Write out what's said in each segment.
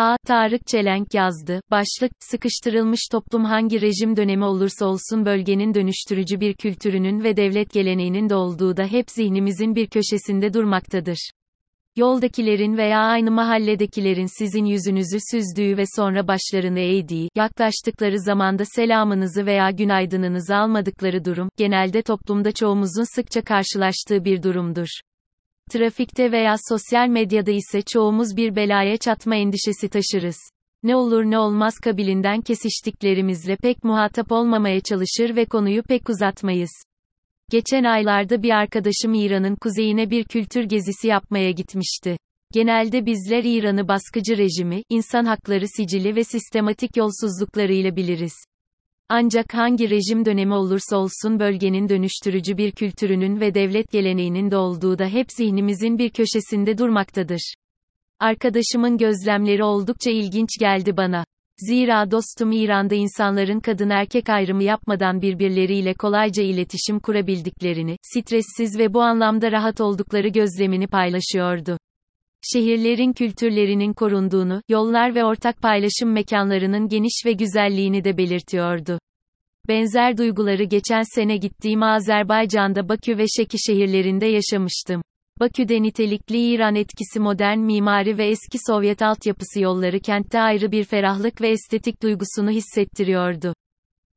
A. Tarık Çelenk yazdı. Başlık, sıkıştırılmış toplum hangi rejim dönemi olursa olsun bölgenin dönüştürücü bir kültürünün ve devlet geleneğinin de olduğu da hep zihnimizin bir köşesinde durmaktadır. Yoldakilerin veya aynı mahalledekilerin sizin yüzünüzü süzdüğü ve sonra başlarını eğdiği, yaklaştıkları zamanda selamınızı veya günaydınınızı almadıkları durum, genelde toplumda çoğumuzun sıkça karşılaştığı bir durumdur. Trafikte veya sosyal medyada ise çoğumuz bir belaya çatma endişesi taşırız. Ne olur ne olmaz kabilinden kesiştiklerimizle pek muhatap olmamaya çalışır ve konuyu pek uzatmayız. Geçen aylarda bir arkadaşım İran'ın kuzeyine bir kültür gezisi yapmaya gitmişti. Genelde bizler İran'ı baskıcı rejimi, insan hakları sicili ve sistematik yolsuzluklarıyla biliriz. Ancak hangi rejim dönemi olursa olsun bölgenin dönüştürücü bir kültürünün ve devlet geleneğinin de olduğu da hep zihnimizin bir köşesinde durmaktadır. Arkadaşımın gözlemleri oldukça ilginç geldi bana. Zira dostum İran'da insanların kadın erkek ayrımı yapmadan birbirleriyle kolayca iletişim kurabildiklerini, stressiz ve bu anlamda rahat oldukları gözlemini paylaşıyordu. Şehirlerin kültürlerinin korunduğunu, yollar ve ortak paylaşım mekanlarının geniş ve güzelliğini de belirtiyordu. Benzer duyguları geçen sene gittiğim Azerbaycan'da Bakü ve Şeki şehirlerinde yaşamıştım. Bakü'de nitelikli İran etkisi modern mimari ve eski Sovyet altyapısı yolları kentte ayrı bir ferahlık ve estetik duygusunu hissettiriyordu.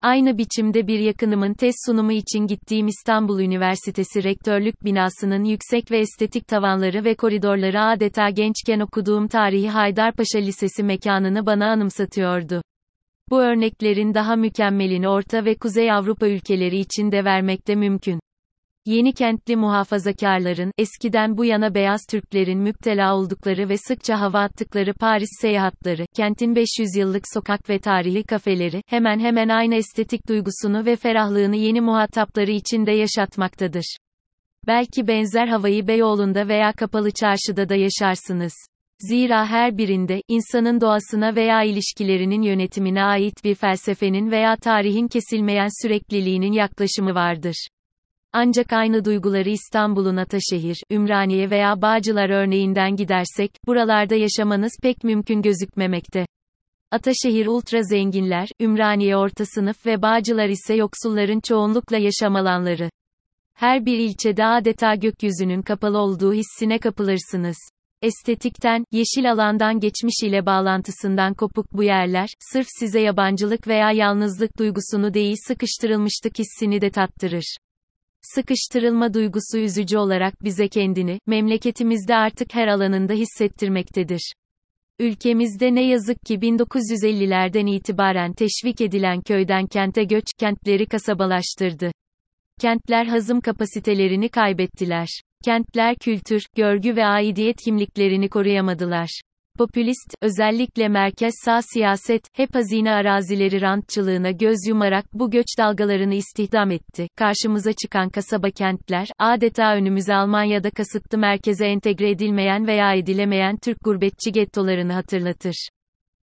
Aynı biçimde bir yakınımın tez sunumu için gittiğim İstanbul Üniversitesi Rektörlük binasının yüksek ve estetik tavanları ve koridorları adeta gençken okuduğum tarihi Haydarpaşa Lisesi mekanını bana anımsatıyordu. Bu örneklerin daha mükemmelini Orta ve Kuzey Avrupa ülkeleri için de vermek de mümkün. Yeni kentli muhafazakarların, eskiden bu yana beyaz Türklerin müptela oldukları ve sıkça hava attıkları Paris seyahatleri, kentin 500 yıllık sokak ve tarihi kafeleri, hemen hemen aynı estetik duygusunu ve ferahlığını yeni muhatapları içinde yaşatmaktadır. Belki benzer havayı Beyoğlu'nda veya Kapalı Çarşı'da da yaşarsınız. Zira her birinde, insanın doğasına veya ilişkilerinin yönetimine ait bir felsefenin veya tarihin kesilmeyen sürekliliğinin yaklaşımı vardır. Ancak aynı duyguları İstanbul'un Ataşehir, Ümraniye veya Bağcılar örneğinden gidersek, buralarda yaşamanız pek mümkün gözükmemekte. Ataşehir ultra zenginler, Ümraniye orta sınıf ve Bağcılar ise yoksulların çoğunlukla yaşam alanları. Her bir ilçede adeta gökyüzünün kapalı olduğu hissine kapılırsınız. Estetikten, yeşil alandan geçmiş ile bağlantısından kopuk bu yerler, sırf size yabancılık veya yalnızlık duygusunu değil sıkıştırılmışlık hissini de tattırır. Sıkıştırılma duygusu üzücü olarak bize kendini, memleketimizde artık her alanında hissettirmektedir. Ülkemizde ne yazık ki 1950'lerden itibaren teşvik edilen köyden kente göç, kentleri kasabalaştırdı. Kentler hazım kapasitelerini kaybettiler. Kentler kültür, görgü ve aidiyet kimliklerini koruyamadılar. Popülist, özellikle merkez sağ siyaset, hep hazine arazileri rantçılığına göz yumarak bu göç dalgalarını istihdam etti. Karşımıza çıkan kasaba kentler, adeta önümüze Almanya'da kasıtlı merkeze entegre edilmeyen veya edilemeyen Türk gurbetçi gettolarını hatırlatır.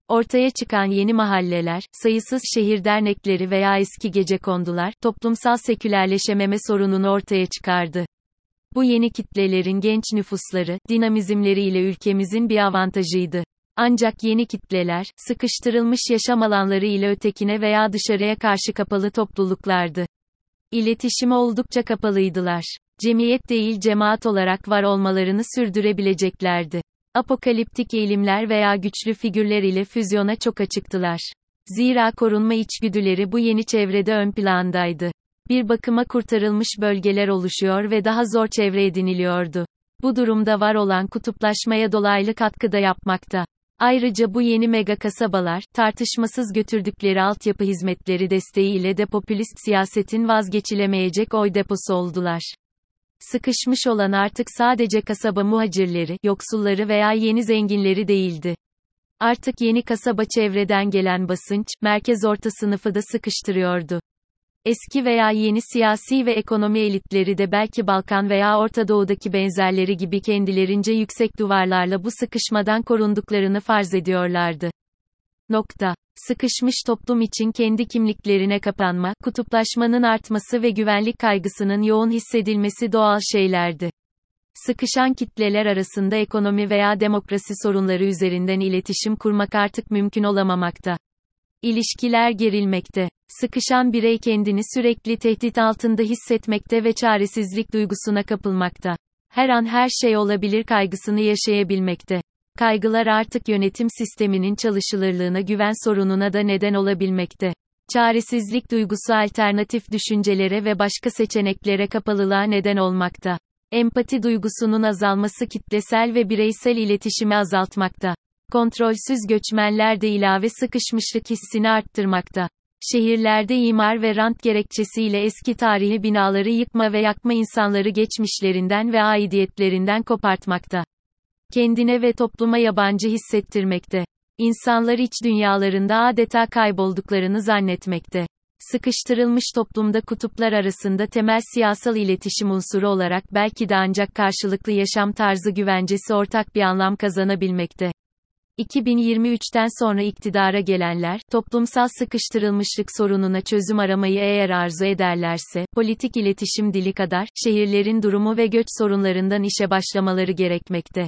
Ortaya çıkan yeni mahalleler, sayısız şehir dernekleri veya eski gece kondular, toplumsal sekülerleşememe sorununu ortaya çıkardı. Bu yeni kitlelerin genç nüfusları, dinamizmleriyle ülkemizin bir avantajıydı. Ancak yeni kitleler, sıkıştırılmış yaşam alanları ile ötekine veya dışarıya karşı kapalı topluluklardı. İletişime oldukça kapalıydılar. Cemiyet değil cemaat olarak var olmalarını sürdürebileceklerdi. Apokaliptik eğilimler veya güçlü figürler ile füzyona çok açıktılar. Zira korunma içgüdüleri bu yeni çevrede ön plandaydı bir bakıma kurtarılmış bölgeler oluşuyor ve daha zor çevre ediniliyordu. Bu durumda var olan kutuplaşmaya dolaylı katkı da yapmakta. Ayrıca bu yeni mega kasabalar, tartışmasız götürdükleri altyapı hizmetleri desteğiyle de popülist siyasetin vazgeçilemeyecek oy deposu oldular. Sıkışmış olan artık sadece kasaba muhacirleri, yoksulları veya yeni zenginleri değildi. Artık yeni kasaba çevreden gelen basınç, merkez orta sınıfı da sıkıştırıyordu. Eski veya yeni siyasi ve ekonomi elitleri de belki Balkan veya Orta Doğu'daki benzerleri gibi kendilerince yüksek duvarlarla bu sıkışmadan korunduklarını farz ediyorlardı. Nokta. Sıkışmış toplum için kendi kimliklerine kapanma, kutuplaşmanın artması ve güvenlik kaygısının yoğun hissedilmesi doğal şeylerdi. Sıkışan kitleler arasında ekonomi veya demokrasi sorunları üzerinden iletişim kurmak artık mümkün olamamakta. İlişkiler gerilmekte. Sıkışan birey kendini sürekli tehdit altında hissetmekte ve çaresizlik duygusuna kapılmakta. Her an her şey olabilir kaygısını yaşayabilmekte. Kaygılar artık yönetim sisteminin çalışılırlığına güven sorununa da neden olabilmekte. Çaresizlik duygusu alternatif düşüncelere ve başka seçeneklere kapalılığa neden olmakta. Empati duygusunun azalması kitlesel ve bireysel iletişimi azaltmakta. Kontrolsüz göçmenler de ilave sıkışmışlık hissini arttırmakta. Şehirlerde imar ve rant gerekçesiyle eski tarihi binaları yıkma ve yakma insanları geçmişlerinden ve aidiyetlerinden kopartmakta. Kendine ve topluma yabancı hissettirmekte. İnsanlar iç dünyalarında adeta kaybolduklarını zannetmekte. Sıkıştırılmış toplumda kutuplar arasında temel siyasal iletişim unsuru olarak belki de ancak karşılıklı yaşam tarzı güvencesi ortak bir anlam kazanabilmekte. 2023'ten sonra iktidara gelenler, toplumsal sıkıştırılmışlık sorununa çözüm aramayı eğer arzu ederlerse, politik iletişim dili kadar, şehirlerin durumu ve göç sorunlarından işe başlamaları gerekmekte.